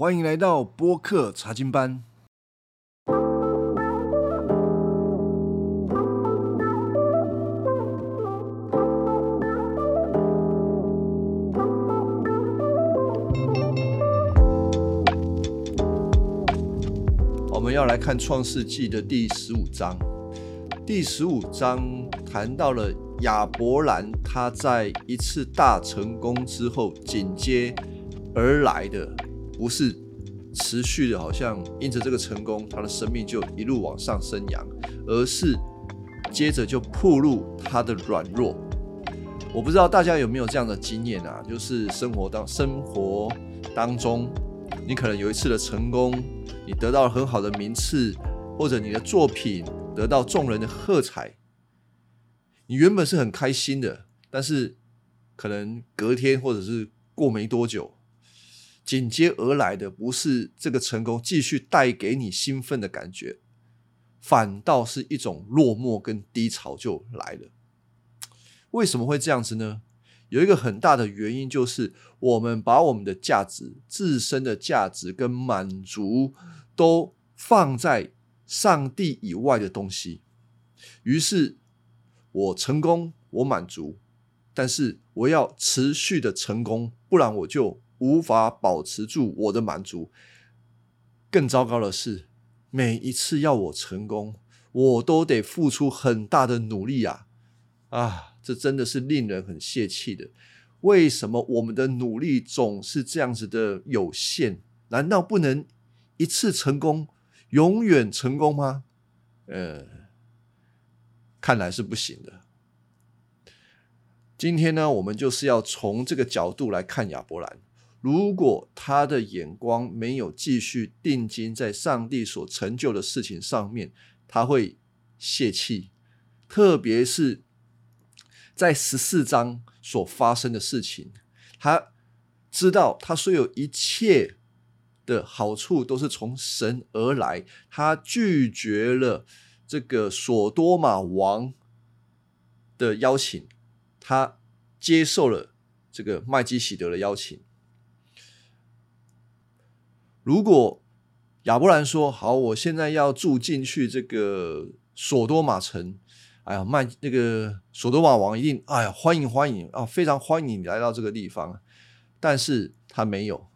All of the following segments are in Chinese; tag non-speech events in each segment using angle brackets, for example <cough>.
欢迎来到播客查经班。我们要来看《创世纪》的第十五章。第十五章谈到了亚伯兰，他在一次大成功之后，紧接而来的不是持续的，好像因着这个成功，他的生命就一路往上升扬，而是接着就暴露他的软弱。我不知道大家有没有这样的经验啊？就是生活当生活当中，你可能有一次的成功，你得到了很好的名次，或者你的作品得到众人的喝彩，你原本是很开心的，但是可能隔天或者是过没多久，紧接而来的不是这个成功继续带给你兴奋的感觉，反倒是一种落寞跟低潮就来了。为什么会这样子呢？有一个很大的原因，就是我们把我们的价值、自身的价值跟满足都放在上帝以外的东西。于是，我成功，我满足，但是我要持续的成功，不然我就无法保持住我的满足。更糟糕的是，每一次要我成功，我都得付出很大的努力啊！啊！这真的是令人很泄气的。为什么我们的努力总是这样子的有限？难道不能一次成功，永远成功吗？呃，看来是不行的。今天呢，我们就是要从这个角度来看亚伯兰。如果他的眼光没有继续定睛在上帝所成就的事情上面，他会泄气，特别是。在十四章所发生的事情，他知道他所有一切的好处都是从神而来。他拒绝了这个索多玛王的邀请，他接受了这个麦基喜德的邀请。如果亚伯兰说：“好，我现在要住进去这个索多玛城。”哎呀，麦那个索多玛王一定哎呀，欢迎欢迎啊，非常欢迎你来到这个地方。但是他没有，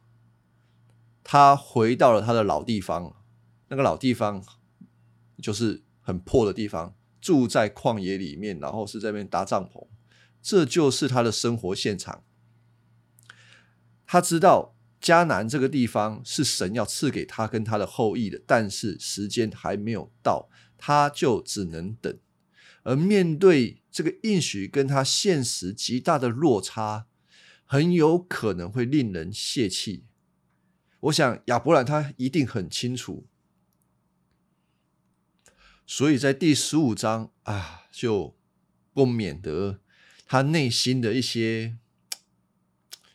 他回到了他的老地方，那个老地方就是很破的地方，住在旷野里面，然后是在那边搭帐篷，这就是他的生活现场。他知道迦南这个地方是神要赐给他跟他的后裔的，但是时间还没有到，他就只能等。而面对这个应许跟他现实极大的落差，很有可能会令人泄气。我想亚伯兰他一定很清楚，所以在第十五章啊，就不免得他内心的一些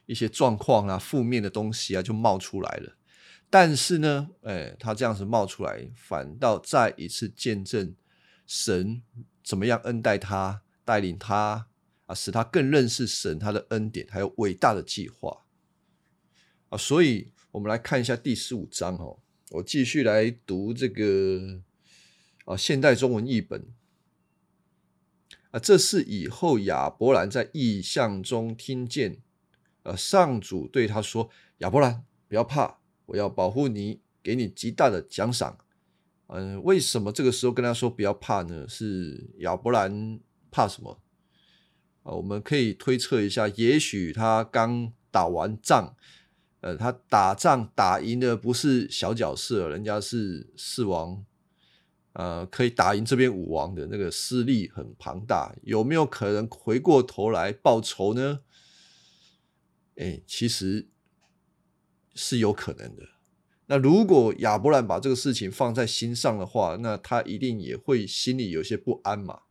一些状况啊、负面的东西啊，就冒出来了。但是呢，哎，他这样子冒出来，反倒再一次见证神。怎么样恩待他，带领他啊，使他更认识神他的恩典，还有伟大的计划啊。所以，我们来看一下第十五章哦。我继续来读这个啊，现代中文译本啊。这是以后亚伯兰在异象中听见，呃，上主对他说：“亚伯兰，不要怕，我要保护你，给你极大的奖赏。”嗯，为什么这个时候跟他说不要怕呢？是亚伯兰怕什么？啊，我们可以推测一下，也许他刚打完仗，呃，他打仗打赢的不是小角色，人家是四王，呃，可以打赢这边五王的那个势力很庞大，有没有可能回过头来报仇呢？哎，其实是有可能的。那如果亚伯兰把这个事情放在心上的话，那他一定也会心里有些不安嘛。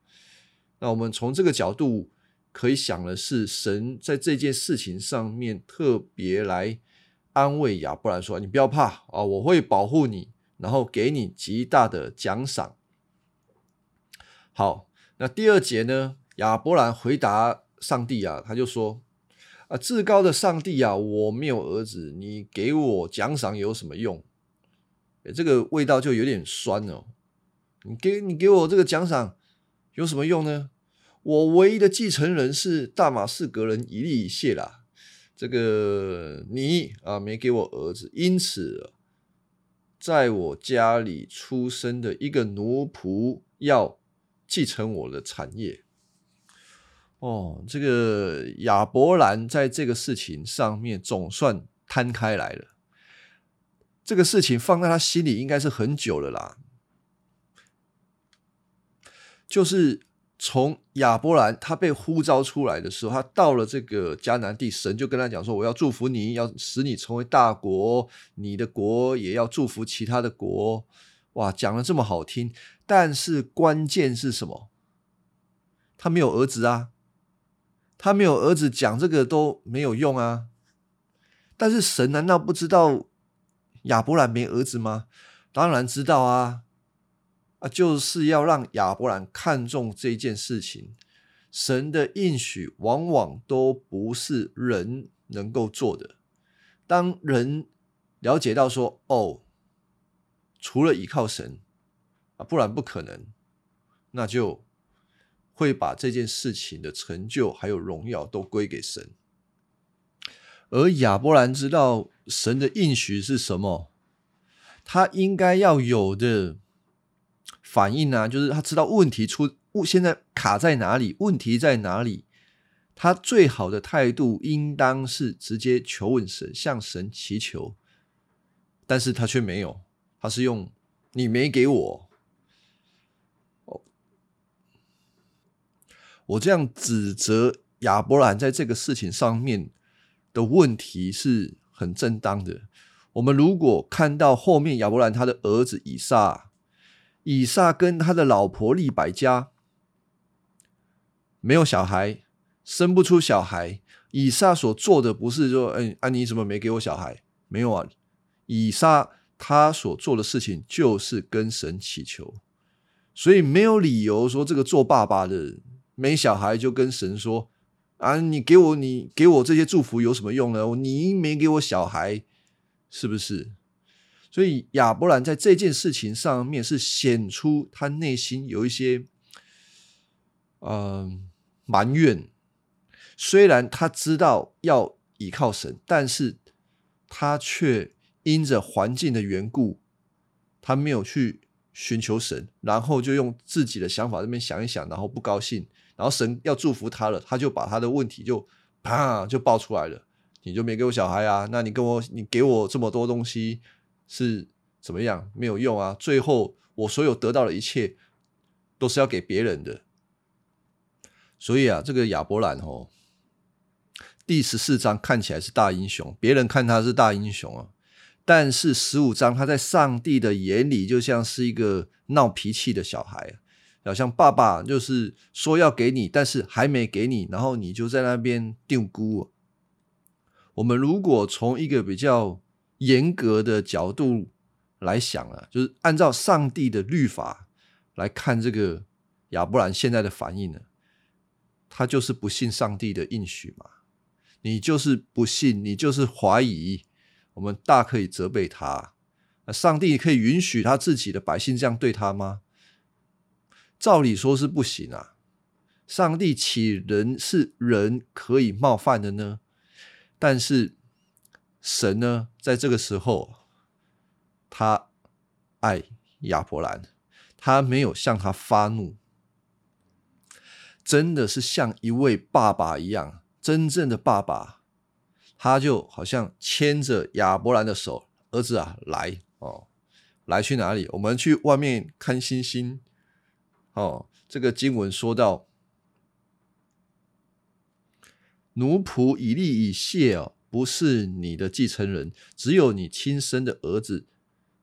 那我们从这个角度可以想的是，神在这件事情上面特别来安慰亚伯兰说：“你不要怕啊，我会保护你，然后给你极大的奖赏。”好，那第二节呢？亚伯兰回答上帝啊，他就说：“啊，至高的上帝啊，我没有儿子，你给我奖赏有什么用？这个味道就有点酸哦。你给你给我这个奖赏有什么用呢？我唯一的继承人是大马士革人伊利谢啦。这个你啊，没给我儿子，因此在我家里出生的一个奴仆要继承我的产业。哦，这个亚伯兰在这个事情上面总算摊开来了。这个事情放在他心里应该是很久了啦。就是从亚伯兰他被呼召出来的时候，他到了这个迦南地，神就跟他讲说：“我要祝福你，要使你成为大国，你的国也要祝福其他的国。”哇，讲的这么好听，但是关键是什么？他没有儿子啊。他没有儿子，讲这个都没有用啊！但是神难道不知道亚伯兰没儿子吗？当然知道啊！啊，就是要让亚伯兰看重这件事情。神的应许往往都不是人能够做的。当人了解到说：“哦，除了依靠神啊，不然不可能。”那就。会把这件事情的成就还有荣耀都归给神，而亚伯兰知道神的应许是什么，他应该要有的反应呢，就是他知道问题出现在卡在哪里，问题在哪里，他最好的态度应当是直接求问神，向神祈求，但是他却没有，他是用你没给我。我这样指责亚伯兰在这个事情上面的问题是很正当的。我们如果看到后面亚伯兰他的儿子以撒，以撒跟他的老婆利百加没有小孩，生不出小孩，以撒所做的不是说，嗯，啊，你怎么没给我小孩？没有啊，以撒他所做的事情就是跟神祈求，所以没有理由说这个做爸爸的人。没小孩就跟神说：“啊，你给我，你给我这些祝福有什么用呢？你没给我小孩，是不是？”所以亚伯兰在这件事情上面是显出他内心有一些，嗯，埋怨。虽然他知道要依靠神，但是他却因着环境的缘故，他没有去寻求神，然后就用自己的想法这边想一想，然后不高兴。然后神要祝福他了，他就把他的问题就啪就爆出来了。你就没给我小孩啊？那你跟我你给我这么多东西是怎么样？没有用啊！最后我所有得到的一切都是要给别人的。所以啊，这个亚伯兰哦，第十四章看起来是大英雄，别人看他是大英雄啊，但是十五章他在上帝的眼里就像是一个闹脾气的小孩。好像爸爸就是说要给你，但是还没给你，然后你就在那边丢估。我们如果从一个比较严格的角度来想啊，就是按照上帝的律法来看这个亚伯兰现在的反应呢，他就是不信上帝的应许嘛。你就是不信，你就是怀疑，我们大可以责备他。上帝可以允许他自己的百姓这样对他吗？照理说是不行啊！上帝岂人是人可以冒犯的呢？但是神呢，在这个时候，他爱亚伯兰，他没有向他发怒，真的是像一位爸爸一样，真正的爸爸，他就好像牵着亚伯兰的手，儿子啊，来哦，来去哪里？我们去外面看星星。哦，这个经文说到，奴仆以利以谢哦，不是你的继承人，只有你亲生的儿子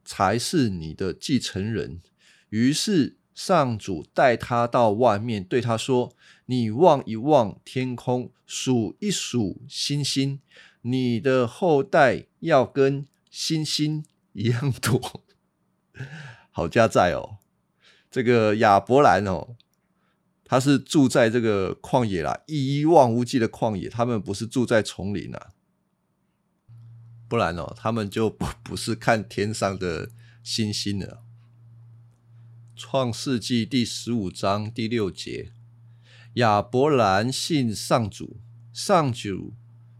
才是你的继承人。于是上主带他到外面，对他说：“你望一望天空，数一数星星，你的后代要跟星星一样多。<laughs> ”好家在哦。这个亚伯兰哦，他是住在这个旷野啦，一望无际的旷野，他们不是住在丛林啊，不然哦，他们就不 <laughs> 不是看天上的星星了。创世纪第十五章第六节，亚伯兰信上主，上主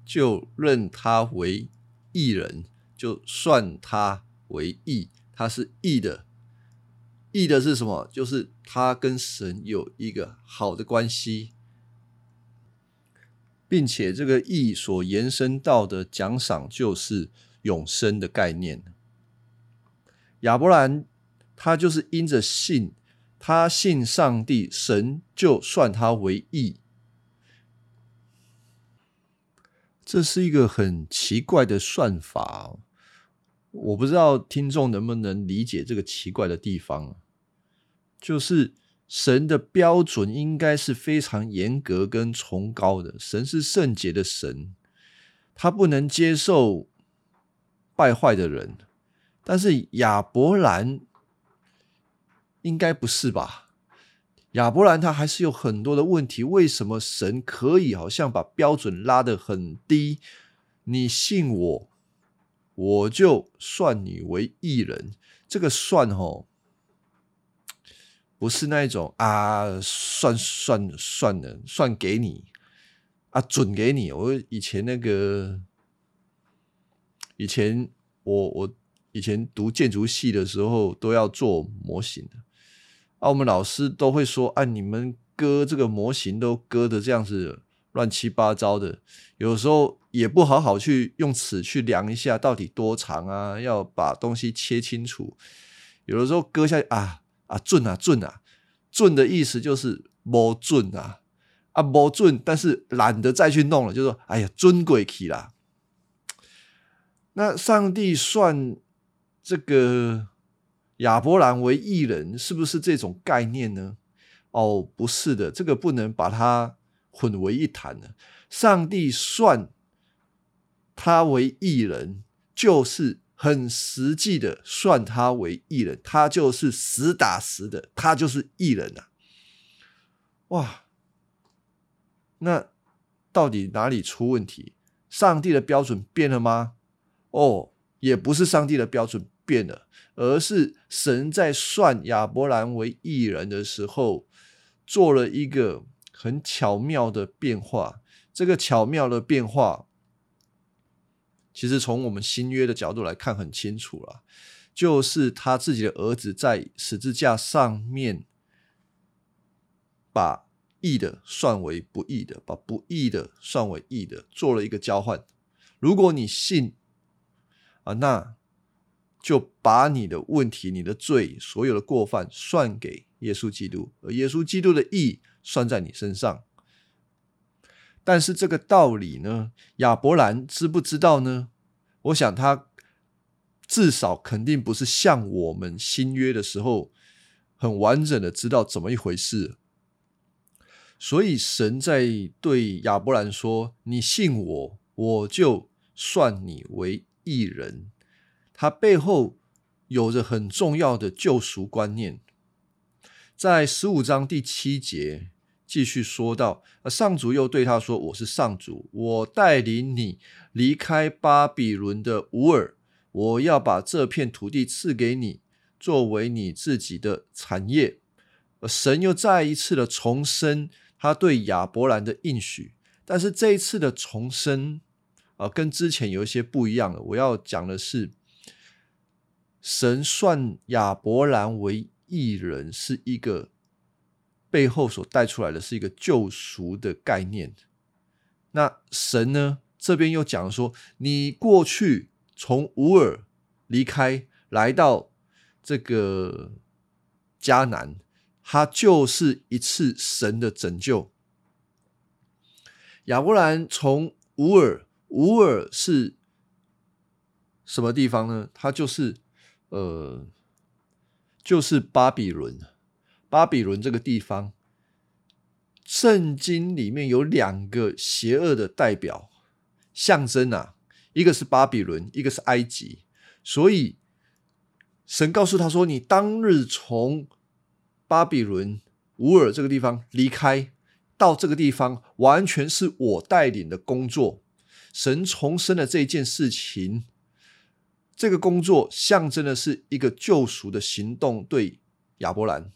就认他为义人，就算他为义，他是义的。义的是什么？就是他跟神有一个好的关系，并且这个义所延伸到的奖赏就是永生的概念。亚伯兰。他就是因着信，他信上帝，神就算他为义。这是一个很奇怪的算法，我不知道听众能不能理解这个奇怪的地方。就是神的标准应该是非常严格跟崇高的，神是圣洁的神，他不能接受败坏的人。但是亚伯兰。应该不是吧？亚伯兰他还是有很多的问题。为什么神可以好像把标准拉得很低？你信我，我就算你为义人。这个算哦，不是那种啊，算算算的，算给你啊，准给你。我以前那个，以前我我以前读建筑系的时候，都要做模型的。啊，我们老师都会说，啊，你们割这个模型都割的这样子乱七八糟的，有时候也不好好去用尺去量一下到底多长啊，要把东西切清楚。有的时候割下啊啊准啊准啊准的意思就是摸准啊啊摸准，但是懒得再去弄了，就说哎呀尊贵起啦。那上帝算这个。亚伯兰为异人，是不是这种概念呢？哦，不是的，这个不能把它混为一谈的。上帝算他为异人，就是很实际的算他为异人，他就是实打实的，他就是异人啊！哇，那到底哪里出问题？上帝的标准变了吗？哦，也不是上帝的标准变了。而是神在算亚伯兰为异人的时候，做了一个很巧妙的变化。这个巧妙的变化，其实从我们新约的角度来看很清楚了，就是他自己的儿子在十字架上面，把义的算为不义的，把不义的算为义的，做了一个交换。如果你信啊，那。就把你的问题、你的罪、所有的过犯算给耶稣基督，而耶稣基督的义算在你身上。但是这个道理呢，亚伯兰知不知道呢？我想他至少肯定不是像我们新约的时候很完整的知道怎么一回事。所以神在对亚伯兰说：“你信我，我就算你为义人。”他背后有着很重要的救赎观念，在十五章第七节继续说到：，上主又对他说：“我是上主，我带领你离开巴比伦的乌尔，我要把这片土地赐给你，作为你自己的产业。”神又再一次的重申他对亚伯兰的应许，但是这一次的重申啊，跟之前有一些不一样了。我要讲的是。神算亚伯兰为义人，是一个背后所带出来的是一个救赎的概念。那神呢？这边又讲说，你过去从乌尔离开，来到这个迦南，它就是一次神的拯救。亚伯兰从乌尔，乌尔是什么地方呢？它就是。呃，就是巴比伦，巴比伦这个地方，圣经里面有两个邪恶的代表象征啊，一个是巴比伦，一个是埃及。所以神告诉他说：“你当日从巴比伦乌尔这个地方离开，到这个地方完全是我带领的工作。神重生的这一件事情，这个工作象征的是一个救赎的行动，对亚伯兰。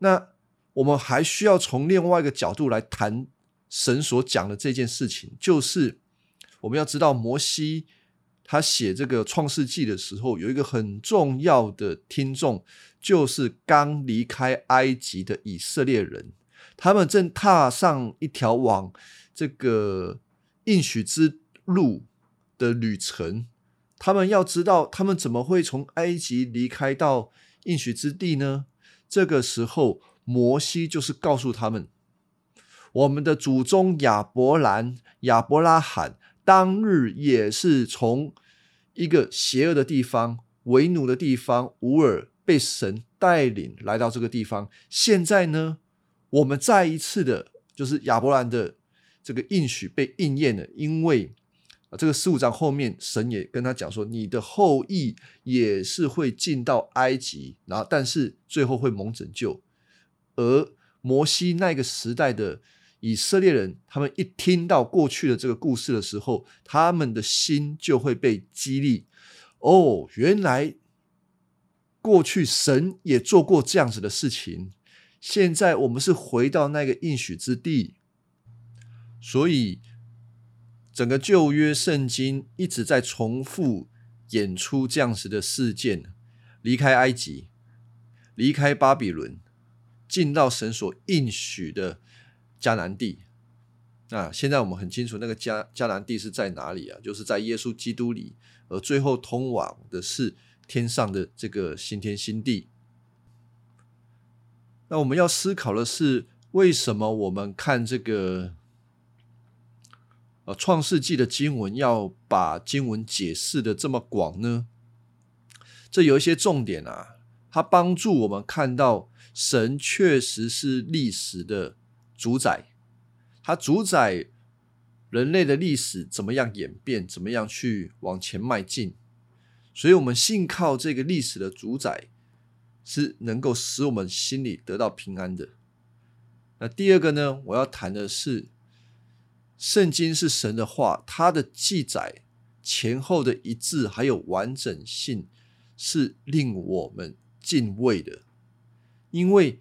那我们还需要从另外一个角度来谈神所讲的这件事情，就是我们要知道摩西他写这个创世纪的时候，有一个很重要的听众，就是刚离开埃及的以色列人，他们正踏上一条往这个。应许之路的旅程，他们要知道，他们怎么会从埃及离开到应许之地呢？这个时候，摩西就是告诉他们，我们的祖宗亚伯兰、亚伯拉罕当日也是从一个邪恶的地方、为奴的地方乌尔被神带领来到这个地方。现在呢，我们再一次的，就是亚伯兰的。这个应许被应验了，因为啊，这个十五章后面，神也跟他讲说，你的后裔也是会进到埃及，然后但是最后会蒙拯救。而摩西那个时代的以色列人，他们一听到过去的这个故事的时候，他们的心就会被激励。哦，原来过去神也做过这样子的事情，现在我们是回到那个应许之地。所以，整个旧约圣经一直在重复演出这样子的事件：离开埃及，离开巴比伦，进到神所应许的迦南地。那现在我们很清楚，那个迦迦南地是在哪里啊？就是在耶稣基督里，而最后通往的是天上的这个新天新地。那我们要思考的是，为什么我们看这个？创世纪的经文要把经文解释的这么广呢？这有一些重点啊，它帮助我们看到神确实是历史的主宰，它主宰人类的历史怎么样演变，怎么样去往前迈进。所以，我们信靠这个历史的主宰，是能够使我们心里得到平安的。那第二个呢，我要谈的是。圣经是神的话，它的记载前后的一致还有完整性是令我们敬畏的，因为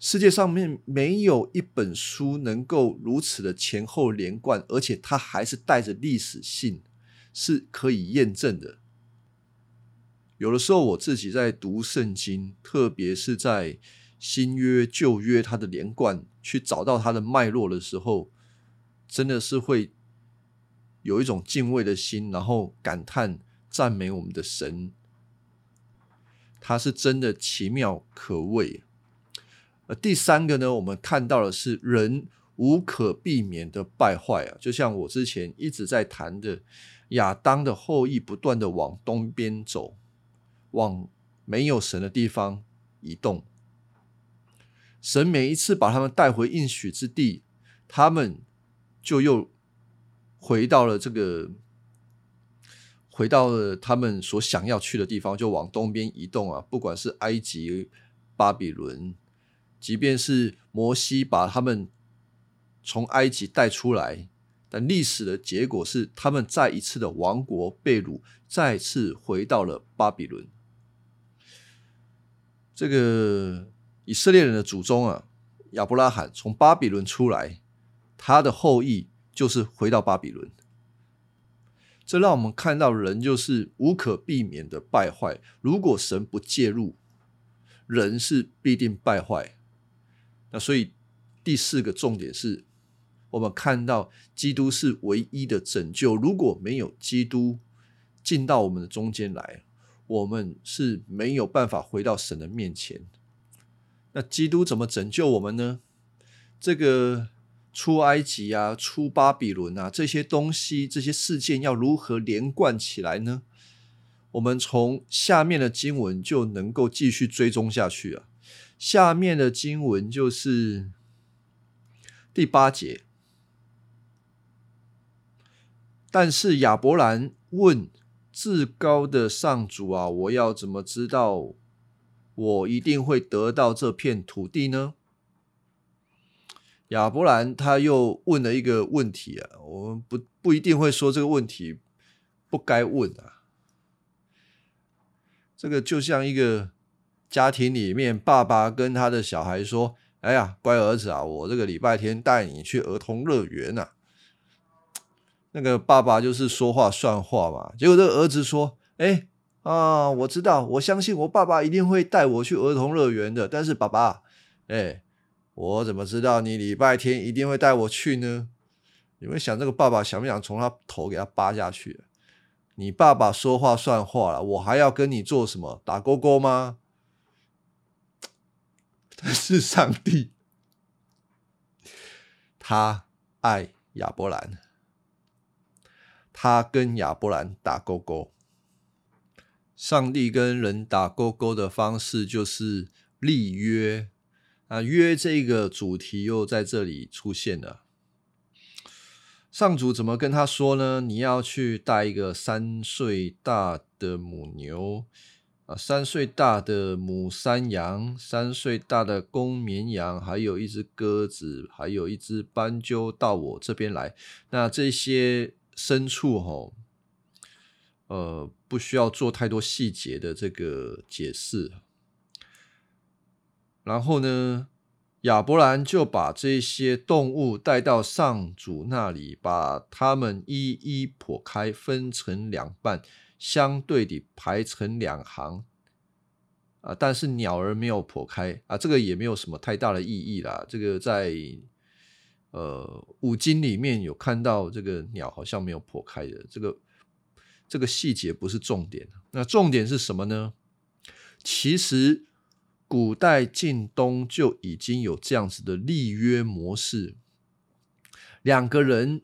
世界上面没有一本书能够如此的前后连贯，而且它还是带着历史性，是可以验证的。有的时候我自己在读圣经，特别是在新约旧约它的连贯，去找到它的脉络的时候。真的是会有一种敬畏的心，然后感叹赞美我们的神，他是真的奇妙可畏。而第三个呢，我们看到的是人无可避免的败坏啊，就像我之前一直在谈的，亚当的后裔不断的往东边走，往没有神的地方移动。神每一次把他们带回应许之地，他们。就又回到了这个，回到了他们所想要去的地方，就往东边移动啊！不管是埃及、巴比伦，即便是摩西把他们从埃及带出来，但历史的结果是，他们再一次的亡国被掳，再次回到了巴比伦。这个以色列人的祖宗啊，亚伯拉罕从巴比伦出来。他的后裔就是回到巴比伦，这让我们看到人就是无可避免的败坏。如果神不介入，人是必定败坏。那所以第四个重点是，我们看到基督是唯一的拯救。如果没有基督进到我们的中间来，我们是没有办法回到神的面前。那基督怎么拯救我们呢？这个。出埃及啊，出巴比伦啊，这些东西、这些事件要如何连贯起来呢？我们从下面的经文就能够继续追踪下去啊。下面的经文就是第八节。但是亚伯兰问至高的上主啊，我要怎么知道我一定会得到这片土地呢？亚伯兰他又问了一个问题啊，我们不不一定会说这个问题不该问啊。这个就像一个家庭里面，爸爸跟他的小孩说：“哎呀，乖儿子啊，我这个礼拜天带你去儿童乐园呐。”那个爸爸就是说话算话嘛。结果这个儿子说：“哎啊，我知道，我相信我爸爸一定会带我去儿童乐园的。但是爸爸，哎。”我怎么知道你礼拜天一定会带我去呢？你们想这个爸爸想不想从他头给他扒下去？你爸爸说话算话了，我还要跟你做什么？打勾勾吗？但是上帝，他爱亚伯兰，他跟亚伯兰打勾勾。上帝跟人打勾勾的方式就是立约。啊，约这个主题又在这里出现了。上主怎么跟他说呢？你要去带一个三岁大的母牛，啊，三岁大的母山羊，三岁大的公绵羊，还有一只鸽子，还有一只斑鸠到我这边来。那这些牲畜，吼，呃，不需要做太多细节的这个解释。然后呢，亚伯兰就把这些动物带到上主那里，把它们一一剖开，分成两半，相对地排成两行。啊，但是鸟儿没有剖开啊，这个也没有什么太大的意义啦。这个在呃五经里面有看到，这个鸟好像没有剖开的，这个这个细节不是重点。那重点是什么呢？其实。古代晋东就已经有这样子的立约模式，两个人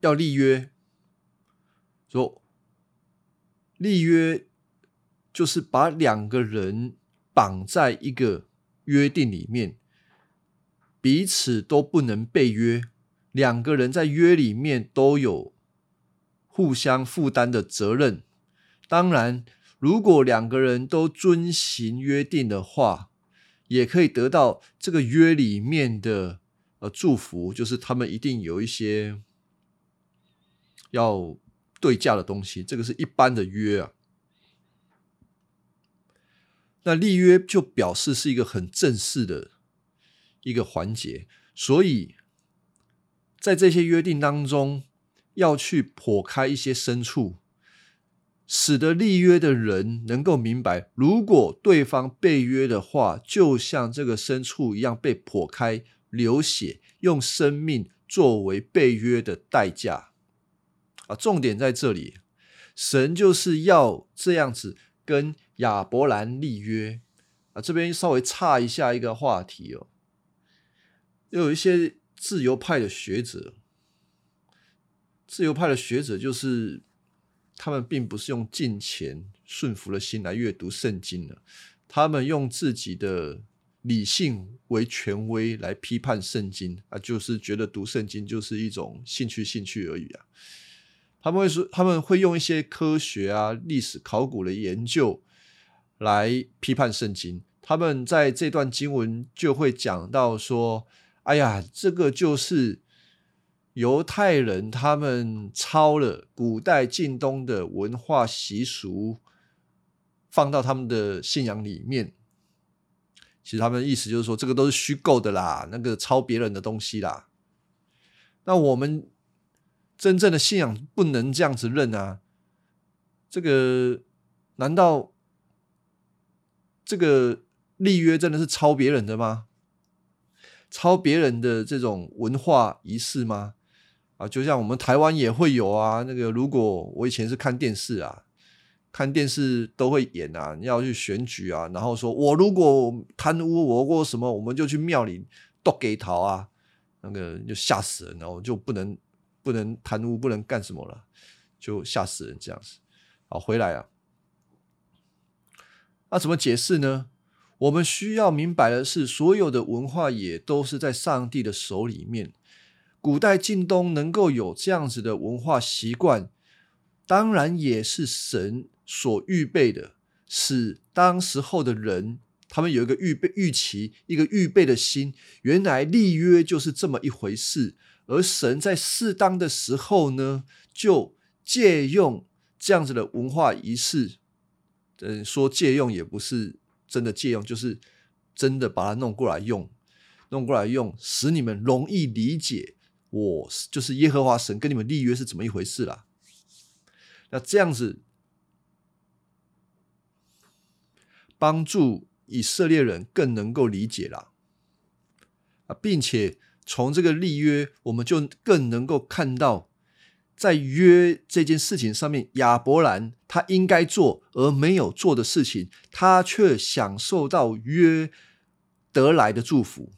要立约，说立约就是把两个人绑在一个约定里面，彼此都不能背约，两个人在约里面都有互相负担的责任，当然。如果两个人都遵行约定的话，也可以得到这个约里面的呃祝福，就是他们一定有一些要对价的东西。这个是一般的约啊。那立约就表示是一个很正式的一个环节，所以在这些约定当中，要去剖开一些深处。使得立约的人能够明白，如果对方被约的话，就像这个牲畜一样被剖开、流血，用生命作为被约的代价。啊，重点在这里，神就是要这样子跟亚伯兰立约。啊，这边稍微岔一下一个话题哦，又有一些自由派的学者，自由派的学者就是。他们并不是用金钱顺服的心来阅读圣经的，他们用自己的理性为权威来批判圣经啊，就是觉得读圣经就是一种兴趣兴趣而已啊。他们会说，他们会用一些科学啊、历史考古的研究来批判圣经。他们在这段经文就会讲到说：“哎呀，这个就是。”犹太人他们抄了古代晋东的文化习俗，放到他们的信仰里面。其实他们的意思就是说，这个都是虚构的啦，那个抄别人的东西啦。那我们真正的信仰不能这样子认啊！这个难道这个立约真的是抄别人的吗？抄别人的这种文化仪式吗？啊，就像我们台湾也会有啊，那个如果我以前是看电视啊，看电视都会演啊，要去选举啊，然后说我如果贪污，我过什么，我们就去庙里都给逃啊，那个就吓死人，然后就不能不能贪污，不能干什么了，就吓死人这样子。好，回来啊，那怎么解释呢？我们需要明白的是，所有的文化也都是在上帝的手里面。古代晋东能够有这样子的文化习惯，当然也是神所预备的。使当时候的人他们有一个预备预期，一个预备的心。原来立约就是这么一回事，而神在适当的时候呢，就借用这样子的文化仪式。嗯，说借用也不是真的借用，就是真的把它弄过来用，弄过来用，使你们容易理解我就是耶和华神跟你们立约是怎么一回事啦。那这样子。帮助以色列人更能够理解了啊，并且从这个立约，我们就更能够看到，在约这件事情上面，亚伯兰他应该做而没有做的事情，他却享受到约得来的祝福。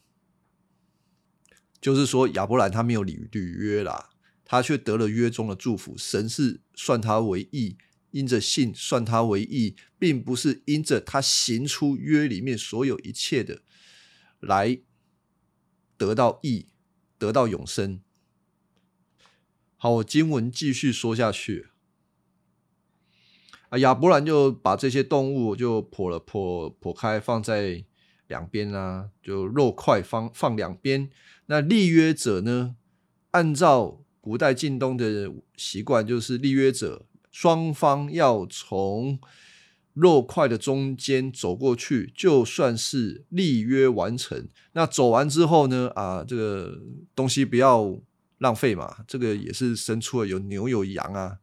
就是说，亚伯兰他没有履履约啦，他却得了约中的祝福，神是算他为义。因着信算他为义，并不是因着他行出约里面所有一切的来得到义，得到永生。好，我经文继续说下去。啊，亚伯兰就把这些动物就剖了剖剖开，放在两边啊，就肉块放放两边。那立约者呢，按照古代晋东的习惯，就是立约者。双方要从肉块的中间走过去，就算是立约完成。那走完之后呢？啊，这个东西不要浪费嘛。这个也是生出了有牛有羊啊，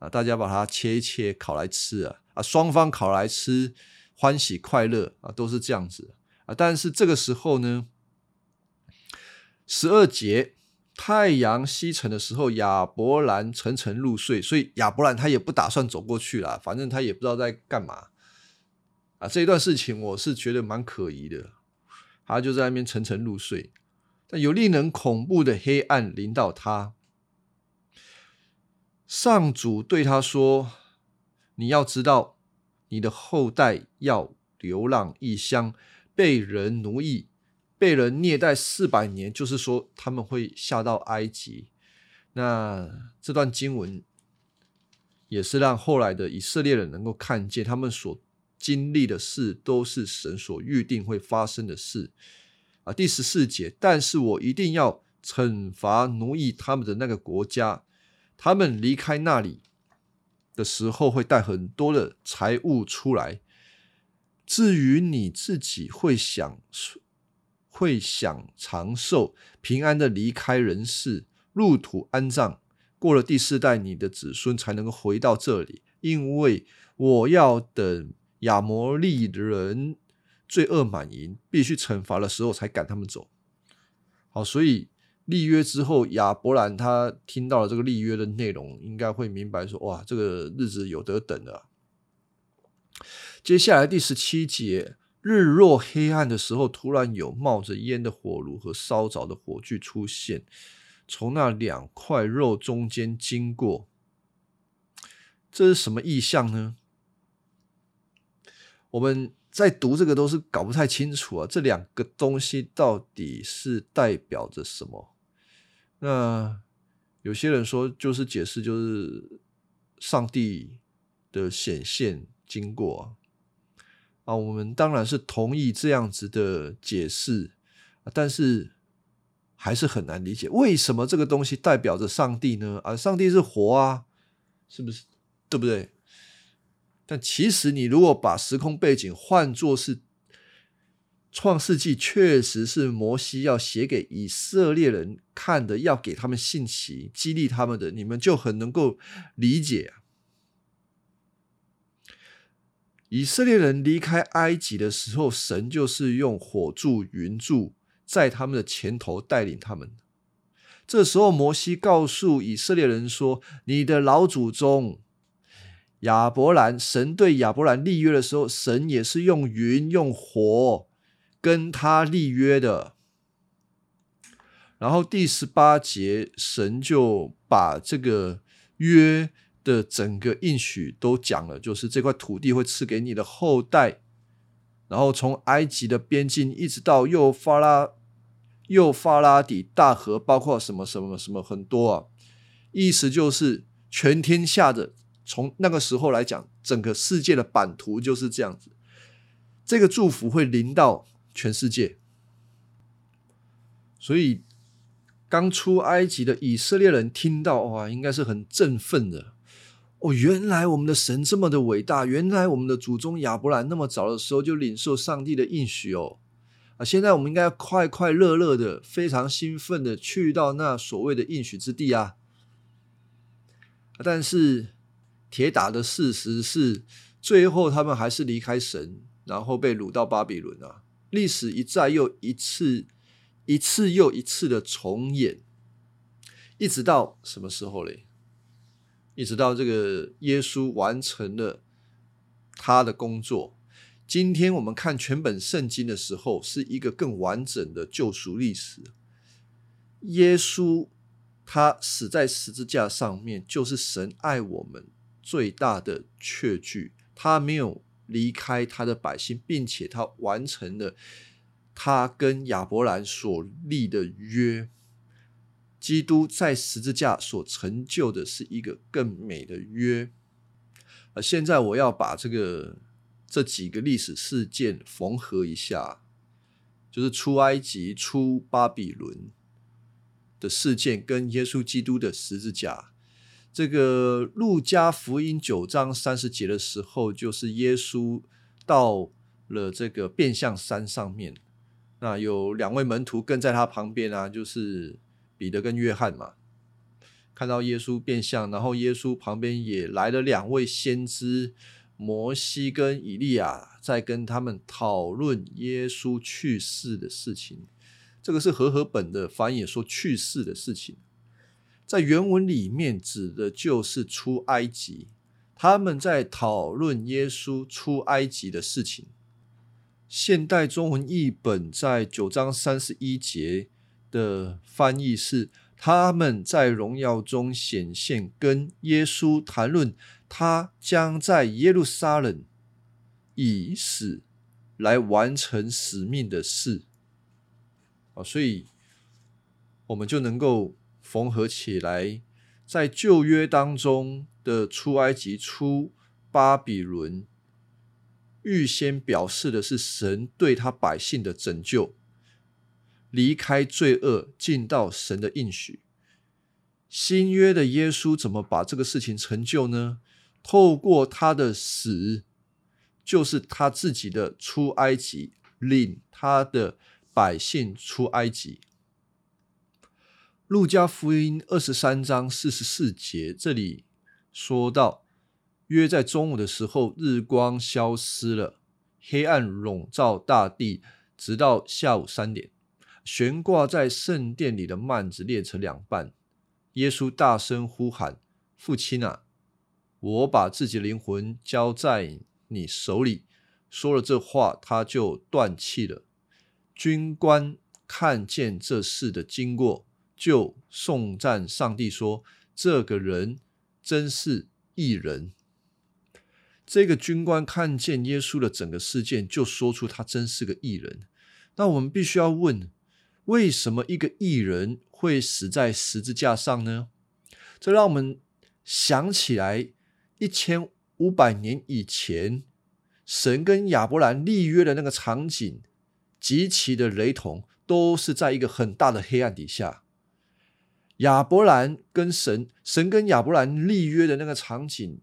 啊，大家把它切一切，烤来吃啊，啊，双方烤来吃，欢喜快乐啊，都是这样子但是这个时候呢，十二节。太阳西沉的时候，亚伯兰沉沉入睡，所以亚伯兰他也不打算走过去了，反正他也不知道在干嘛啊。这一段事情我是觉得蛮可疑的，他就在那边沉沉入睡，但有令人恐怖的黑暗临到他。上主对他说：“你要知道，你的后代要流浪异乡，被人奴役。”被人虐待四百年，就是说他们会下到埃及。那这段经文也是让后来的以色列人能够看见，他们所经历的事都是神所预定会发生的事啊。第十四节，但是我一定要惩罚奴役他们的那个国家，他们离开那里的时候会带很多的财物出来。至于你自己会想。会享长寿，平安的离开人世，入土安葬。过了第四代，你的子孙才能够回到这里，因为我要等亚摩利人罪恶满盈，必须惩罚的时候才赶他们走。好，所以立约之后，亚伯兰他听到了这个立约的内容，应该会明白说：哇，这个日子有得等了。接下来第十七节。日落黑暗的时候，突然有冒着烟的火炉和烧着的火炬出现，从那两块肉中间经过。这是什么意象呢？我们在读这个都是搞不太清楚啊。这两个东西到底是代表着什么？那有些人说，就是解释，就是上帝的显现经过。啊，我们当然是同意这样子的解释，但是还是很难理解为什么这个东西代表着上帝呢？啊，上帝是活啊，是不是？对不对？但其实你如果把时空背景换作是创世纪，确实是摩西要写给以色列人看的，要给他们信息，激励他们的，你们就很能够理解。以色列人离开埃及的时候，神就是用火柱、云柱在他们的前头带领他们。这时候，摩西告诉以色列人说：“你的老祖宗亚伯兰，神对亚伯兰立约的时候，神也是用云、用火跟他立约的。”然后第十八节，神就把这个约。的整个应许都讲了，就是这块土地会赐给你的后代，然后从埃及的边境一直到幼发拉、幼发拉底大河，包括什么什么什么很多啊，意思就是全天下的从那个时候来讲，整个世界的版图就是这样子。这个祝福会临到全世界，所以刚出埃及的以色列人听到哇，应该是很振奋的。哦，原来我们的神这么的伟大，原来我们的祖宗亚伯兰那么早的时候就领受上帝的应许哦。啊，现在我们应该快快乐乐的、非常兴奋的去到那所谓的应许之地啊。但是铁打的事实是，最后他们还是离开神。然后被掳到巴比伦啊！历史一再又一次、一次又一次的重演，一直到什么时候嘞？一直到这个耶稣完成了他的工作。今天我们看全本圣经的时候，是一个更完整的救赎历史。耶稣他死在十字架上面，就是神爱我们最大的确据。他没有。离开他的百姓，并且他完成了他跟亚伯兰所立的约。基督在十字架所成就的是一个更美的约。而现在我要把这个这几个历史事件缝合一下，就是出埃及、出巴比伦的事件，跟耶稣基督的十字架。这个路加福音九章三十节的时候，就是耶稣到了这个变相山上面，那有两位门徒跟在他旁边啊，就是彼得跟约翰嘛。看到耶稣变相，然后耶稣旁边也来了两位先知摩西跟以利亚，在跟他们讨论耶稣去世的事情。这个是和合本的翻译说去世的事情。在原文里面指的就是出埃及，他们在讨论耶稣出埃及的事情。现代中文译本在九章三十一节的翻译是：他们在荣耀中显现，跟耶稣谈论他将在耶路撒冷以死来完成使命的事。啊，所以我们就能够。缝合起来，在旧约当中的出埃及、出巴比伦，预先表示的是神对他百姓的拯救，离开罪恶，进到神的应许。新约的耶稣怎么把这个事情成就呢？透过他的死，就是他自己的出埃及，领他的百姓出埃及。路加福音二十三章四十四节，这里说到：约在中午的时候，日光消失了，黑暗笼罩大地，直到下午三点，悬挂在圣殿里的幔子裂成两半。耶稣大声呼喊：“父亲啊，我把自己的灵魂交在你手里。”说了这话，他就断气了。军官看见这事的经过。就颂赞上帝说：“这个人真是异人。”这个军官看见耶稣的整个事件，就说出他真是个异人。那我们必须要问：为什么一个异人会死在十字架上呢？这让我们想起来一千五百年以前，神跟亚伯兰立约的那个场景，极其的雷同，都是在一个很大的黑暗底下。亚伯兰跟神，神跟亚伯兰立约的那个场景，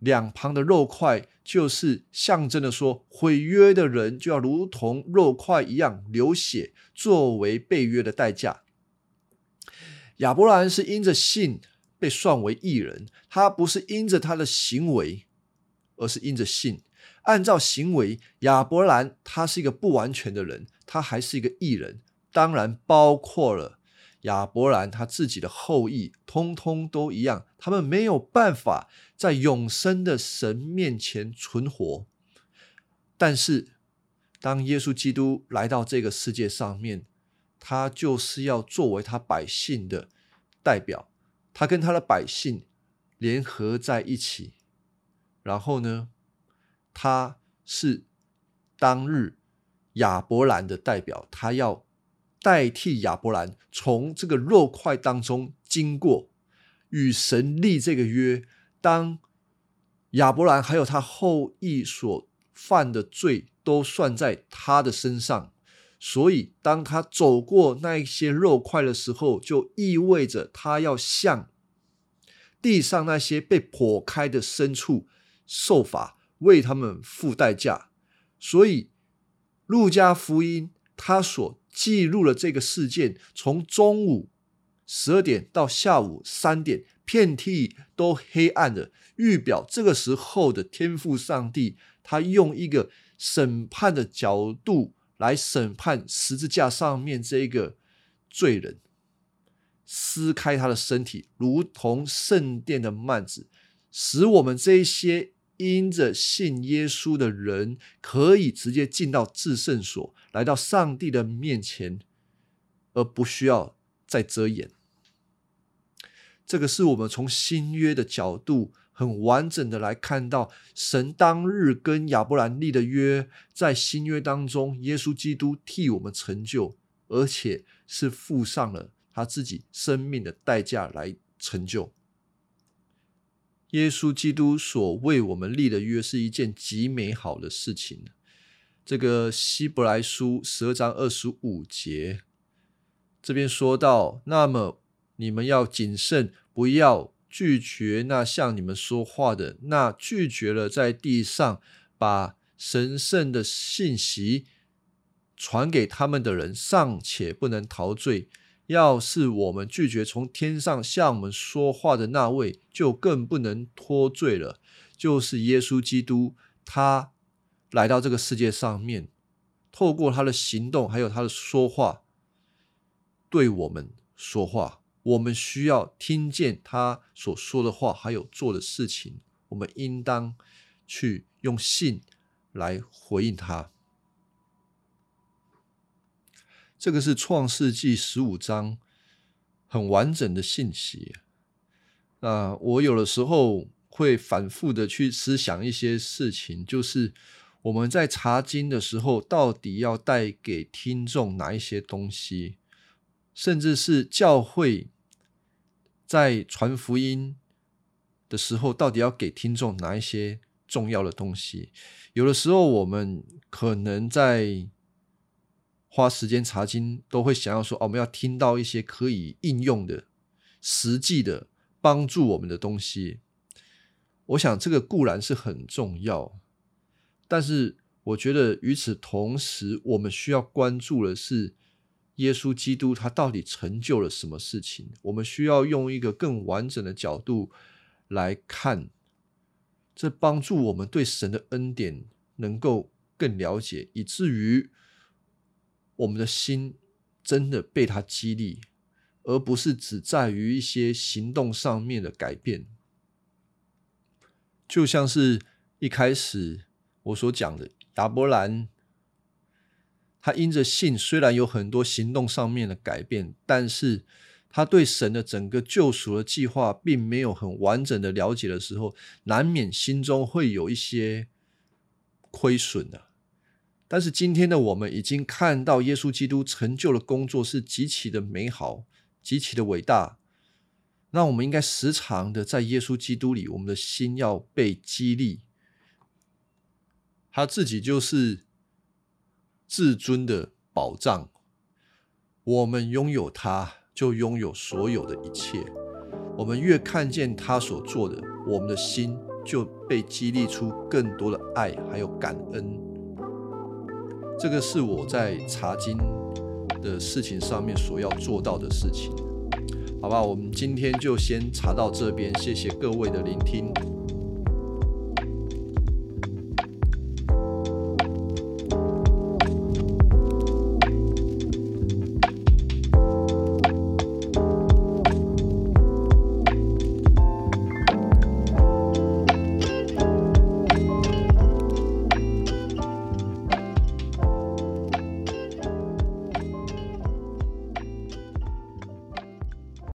两旁的肉块就是象征的说，毁约的人就要如同肉块一样流血，作为被约的代价。亚伯兰是因着信被算为义人，他不是因着他的行为，而是因着信。按照行为，亚伯兰他是一个不完全的人，他还是一个义人，当然包括了。亚伯兰他自己的后裔，通通都一样，他们没有办法在永生的神面前存活。但是，当耶稣基督来到这个世界上面，他就是要作为他百姓的代表，他跟他的百姓联合在一起。然后呢，他是当日亚伯兰的代表，他要。代替亚伯兰从这个肉块当中经过，与神立这个约，当亚伯兰还有他后裔所犯的罪都算在他的身上，所以当他走过那一些肉块的时候，就意味着他要向地上那些被剖开的牲畜受罚，为他们付代价。所以，路加福音他所记录了这个事件，从中午十二点到下午三点，遍地都黑暗的。预表这个时候的天父上帝，他用一个审判的角度来审判十字架上面这一个罪人，撕开他的身体，如同圣殿的幔子，使我们这一些因着信耶稣的人，可以直接进到至圣所，来到上帝的面前，而不需要再遮掩。这个是我们从新约的角度。很完整的来看到神当日跟亚伯兰立的约，在新约当中，耶稣基督替我们成就，而且是付上了他自己生命的代价来成就。耶稣基督所为我们立的约是一件极美好的事情。这个希伯来书十二章二十五节这边说到，那么你们要谨慎，不要。拒绝那向你们说话的，那拒绝了在地上把神圣的信息传给他们的人，尚且不能陶醉。要是我们拒绝从天上向我们说话的那位，就更不能脱罪了。就是耶稣基督，他来到这个世界上面，透过他的行动，还有他的说话，对我们说话。我们需要听见他所说的话，还有做的事情。我们应当去用信来回应他。这个是创世纪十五章很完整的信息。那我有的时候会反复的去思想一些事情，就是我们在查经的时候，到底要带给听众哪一些东西？甚至是教会在传福音的时候，到底要给听众哪一些重要的东西？有的时候，我们可能在花时间查经，都会想要说：“哦，我们要听到一些可以应用的、实际的帮助我们的东西。”我想这个固然是很重要，但是我觉得与此同时，我们需要关注的是。耶稣基督他到底成就了什么事情？我们需要用一个更完整的角度来看，这帮助我们对神的恩典能够更了解，以至于我们的心真的被他激励，而不是只在于一些行动上面的改变。就像是一开始我所讲的亚伯兰。他因着信，虽然有很多行动上面的改变，但是他对神的整个救赎的计划并没有很完整的了解的时候，难免心中会有一些亏损的。但是今天的我们已经看到耶稣基督成就的工作是极其的美好，极其的伟大。那我们应该时常的在耶稣基督里，我们的心要被激励。他自己就是。至尊的保障，我们拥有他，就拥有所有的一切。我们越看见他所做的，我们的心就被激励出更多的爱，还有感恩。这个是我在查经的事情上面所要做到的事情。好吧，我们今天就先查到这边，谢谢各位的聆听。